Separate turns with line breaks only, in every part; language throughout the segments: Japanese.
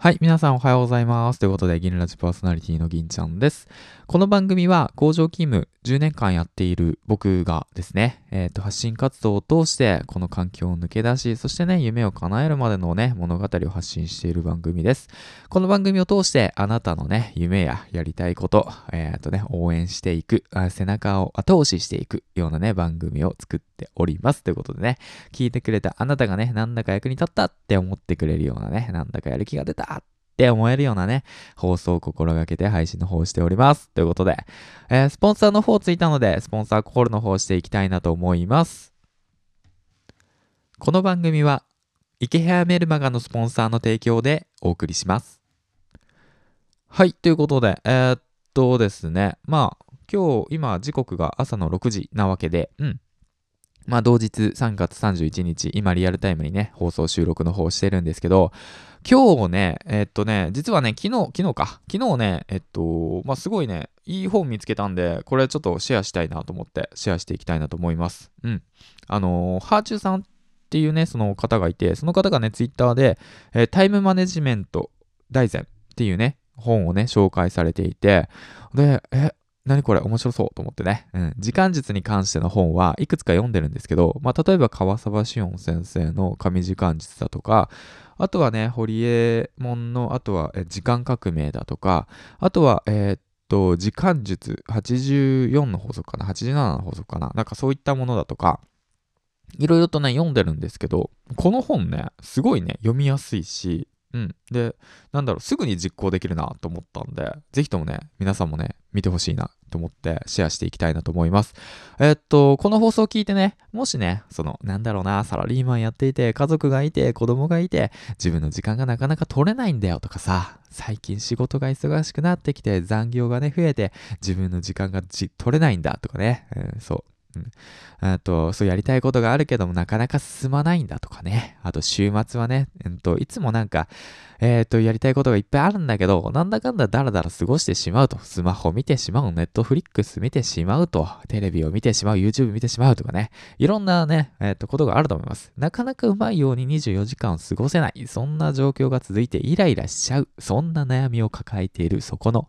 はい、皆さんおはようございます。ということで、ギンラジパーソナリティの銀ちゃんです。この番組は工場勤務10年間やっている僕がですね、えっ、ー、と、発信活動を通してこの環境を抜け出し、そしてね、夢を叶えるまでのね、物語を発信している番組です。この番組を通してあなたのね、夢ややりたいこと、えっ、ー、とね、応援していくあ、背中を後押ししていくようなね、番組を作っております。ということでね、聞いてくれたあなたがね、なんだか役に立ったって思ってくれるようなね、なんだかやる気が出たって思えるようなね、放送を心がけて配信の方をしております。ということで、えー、スポンサーの方ついたので、スポンサーコールの方をしていきたいなと思います。この番組は、池ヘアメルマガのスポンサーの提供でお送りします。はい、ということで、えー、っとですね、まあ、今日、今、時刻が朝の6時なわけで、うん。まあ、同日3月31日、今リアルタイムにね、放送収録の方してるんですけど、今日ね、えっとね、実はね、昨日、昨日か、昨日ね、えっと、まあ、すごいね、いい本見つけたんで、これちょっとシェアしたいなと思って、シェアしていきたいなと思います。うん。あのー、ハーチューさんっていうね、その方がいて、その方がね、ツイッターで、えー、タイムマネジメント大全っていうね、本をね、紹介されていて、で、え、何これ面白そうと思ってね。うん。時間術に関しての本はいくつか読んでるんですけど、まあ、例えば川沢志音先生の神時間術だとか、あとはね、堀江門の、あとは時間革命だとか、あとは、えー、っと、時間術84の法則かな、87の法則かな、なんかそういったものだとか、いろいろとね、読んでるんですけど、この本ね、すごいね、読みやすいし、うん。で、なんだろう、すぐに実行できるなと思ったんで、ぜひともね、皆さんもね、見てほしいなと思ってシェアしていきたいなと思います。えー、っと、この放送を聞いてね、もしね、その、なんだろうな、サラリーマンやっていて、家族がいて、子供がいて、自分の時間がなかなか取れないんだよとかさ、最近仕事が忙しくなってきて、残業がね、増えて、自分の時間が取れないんだとかね、うん、そう。あと、そうやりたいことがあるけどもなかなか進まないんだとかね。あと、週末はね、えっと、いつもなんか、えっ、と、やりたいことがいっぱいあるんだけど、なんだかんだダラダラ過ごしてしまうと。スマホ見てしまう、ネットフリックス見てしまうと、テレビを見てしまう、YouTube 見てしまうとかね。いろんなね、えっ、と、ことがあると思います。なかなかうまいように24時間を過ごせない。そんな状況が続いてイライラしちゃう。そんな悩みを抱えている、そこの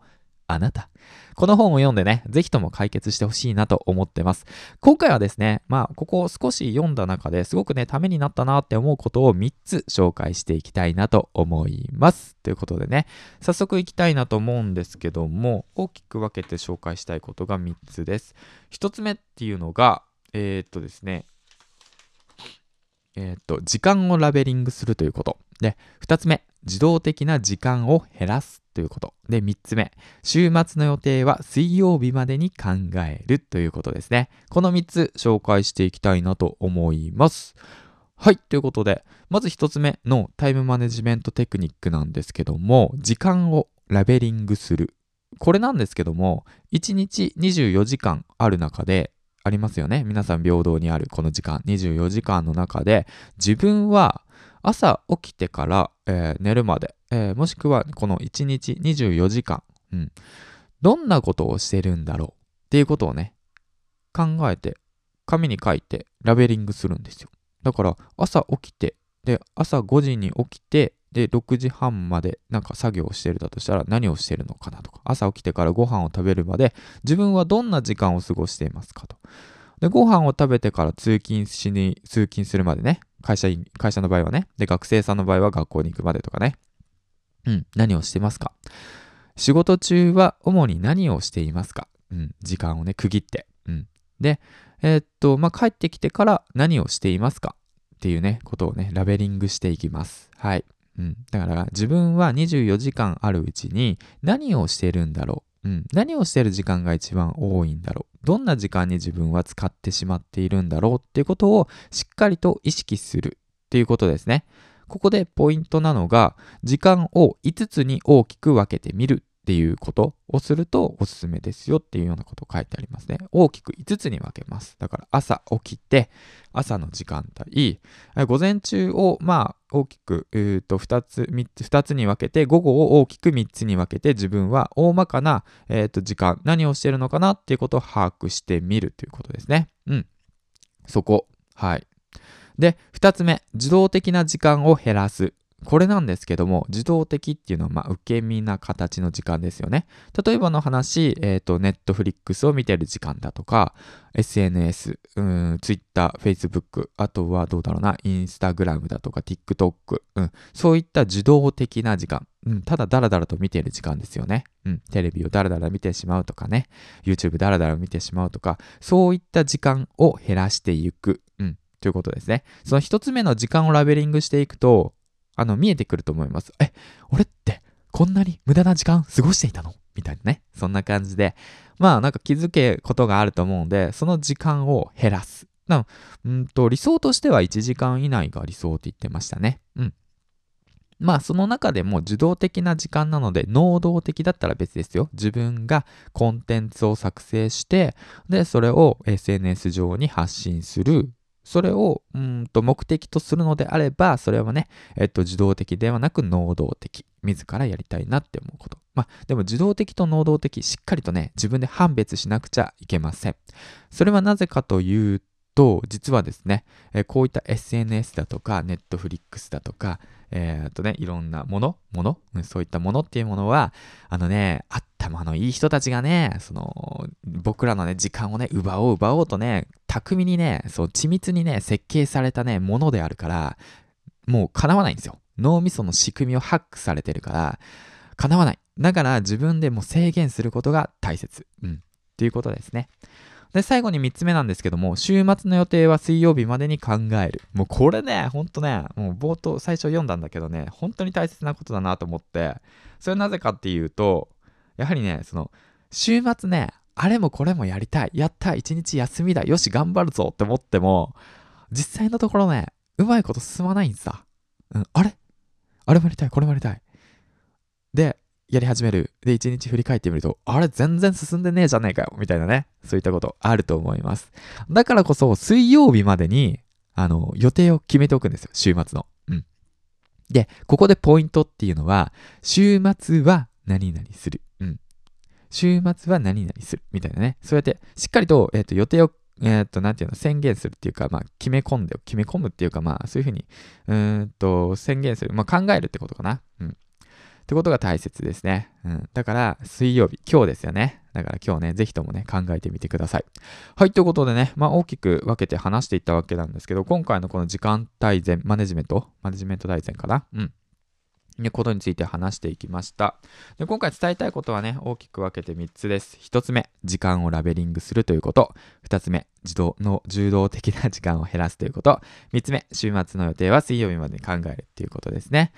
あなた。この本を読んでね、ぜひとも解決してほしいなと思ってます。今回はですね、まあ、ここを少し読んだ中ですごくね、ためになったなって思うことを3つ紹介していきたいなと思います。ということでね、早速いきたいなと思うんですけども、大きく分けて紹介したいことが3つです。1つ目っていうのが、えー、っとですね、えー、っと、時間をラベリングするということ。で、2つ目、自動的な時間を減らすということ。で、3つ目、週末の予定は水曜日までに考えるということですね。この3つ紹介していきたいなと思います。はい、ということで、まず1つ目のタイムマネジメントテクニックなんですけども、時間をラベリングする。これなんですけども、1日24時間ある中で、ありますよね。皆さん平等にあるこの時間、24時間の中で、自分は朝起きてから、えー、寝るまで、えー、もしくはこの1日24時間、うん、どんなことをしてるんだろうっていうことをね、考えて、紙に書いてラベリングするんですよ。だから朝起きて、で、朝5時に起きて、で、6時半までなんか作業をしてるだとしたら何をしてるのかなとか、朝起きてからご飯を食べるまで自分はどんな時間を過ごしていますかと。で、ご飯を食べてから通勤しに、通勤するまでね、会社員、会社の場合はね。で、学生さんの場合は学校に行くまでとかね。うん、何をしてますか？仕事中は主に何をしていますか？うん、時間をね、区切って。うん。で、えー、っと、まあ、帰ってきてから何をしていますか？っていうね、ことをね、ラベリングしていきます。はい。うん。だから、自分は24時間あるうちに何をしてるんだろう？う。ん。何をしてる時間が一番多いんだろう？どんな時間に自分は使ってしまっているんだろう？っていうことをしっかりと意識するっていうことですね。ここでポイントなのが、時間を5つに大きく分けてみるっていうことをするとおすすめですよっていうようなこと書いてありますね。大きく5つに分けます。だから朝起きて、朝の時間帯、午前中をまあ大きく、えー、と2つ、3つ、2つに分けて、午後を大きく3つに分けて、自分は大まかな、えー、と時間、何をしてるのかなっていうことを把握してみるということですね。うん。そこ。はい。で、2つ目、自動的な時間を減らす。これなんですけども、受動的っていうのは、まあ、受け身な形の時間ですよね。例えばの話、えっ、ー、と、ネットフリックスを見てる時間だとか、SNS、うん、Twitter、Facebook、あとはどうだろうな、Instagram だとか TikTok、うん、そういった受動的な時間、うん、ただダラダラと見てる時間ですよね。うん、テレビをダラダラ見てしまうとかね、YouTube ダラダラ見てしまうとか、そういった時間を減らしていく、うん、ということですね。その一つ目の時間をラベリングしていくと、あの、見えてくると思います。え、俺ってこんなに無駄な時間過ごしていたの？みたいなね。そんな感じで、まあなんか気づけことがあると思うんで、その時間を減らす。なうんと、理想としては1時間以内が理想って言ってましたね。うん。まあその中でも受動的な時間なので能動的だったら別ですよ。自分がコンテンツを作成してでそれを SNS 上に発信するそれをうんと目的とするのであれば、それはね、えっと、自動的ではなく能動的。自らやりたいなって思うこと。まあ、でも自動的と能動的、しっかりとね、自分で判別しなくちゃいけません。それはなぜかというと、実はですね、えこういった SNS だとか、Netflix だとか、えー、っとね、いろんなもの、もの、そういったものっていうものは、あのね、頭のいい人たちがね、その、僕らのね、時間をね、奪おう奪おうとね、巧みにね、そう、緻密にね、設計されたね、ものであるから、もう叶わないんですよ。脳みその仕組みをハックされてるから、叶わない。だから自分でも制限することが大切。うん。っていうことですね。で、最後に3つ目なんですけども、週末の予定は水曜日までに考える。もうこれね、ほんとね、もう冒頭最初読んだんだけどね、本当に大切なことだなと思って、それなぜかっていうと、やはりね、その、週末ね、あれもこれもやりたい。やった、一日休みだ。よし、頑張るぞって思っても、実際のところね、うまいこと進まないんさ。うん、あれ？あれもやりたい、これもやりたい。で、やり始める。で、一日振り返ってみると、あれ全然進んでねえじゃねえかよ。みたいなね。そういったことあると思います。だからこそ、水曜日までに、あの、予定を決めておくんですよ。週末の。うん。で、ここでポイントっていうのは、週末は何々する。うん。週末は何々する。みたいなね。そうやって、しっかりと、えっ、ー、と、予定をえっ、ー、と、なんていうの、宣言するっていうか、まあ、決め込んで、決め込むっていうか、まあ、そういうふうに、うんと、宣言する。まあ、考えるってことかな。うん。ってことが大切ですね。うん。だから、水曜日、今日ですよね。だから今日ね、ぜひともね、考えてみてください。はい、ということでね、まあ大きく分けて話していったわけなんですけど、今回のこの時間大全、マネジメント、マネジメント大全かな？うん。ね、ことについて話していきました。で今回伝えたいことはね、大きく分けて3つです。1つ目、時間をラベリングするということ。2つ目、自動の柔道的な時間を減らすということ。3つ目、週末の予定は水曜日までに考えるっていうことですね。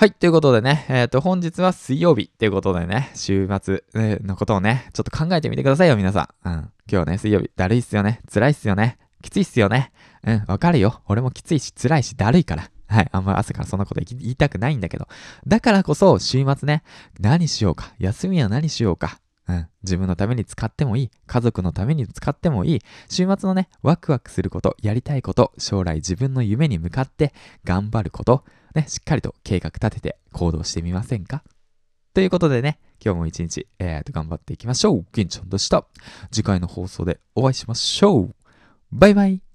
はい。ということでね、えっ、ー、と、本日は水曜日ということでね、週末のことをね、ちょっと考えてみてくださいよ、皆さん。うん。今日ね、水曜日、だるいっすよね。辛いっすよね。きついっすよね。うん、わかるよ。俺もきついし、辛いし、だるいから。はい。あんまり朝からそんなこと言いたくないんだけど。だからこそ、週末ね、何しようか。休みは何しようか。うん、自分のために使ってもいい。家族のために使ってもいい。週末のね、ワクワクすること、やりたいこと、将来自分の夢に向かって頑張ること、ね、しっかりと計画立てて行動してみませんか？ということでね、今日も一日、えー、と頑張っていきましょう。銀ちゃんでした。次回の放送でお会いしましょう。バイバイ。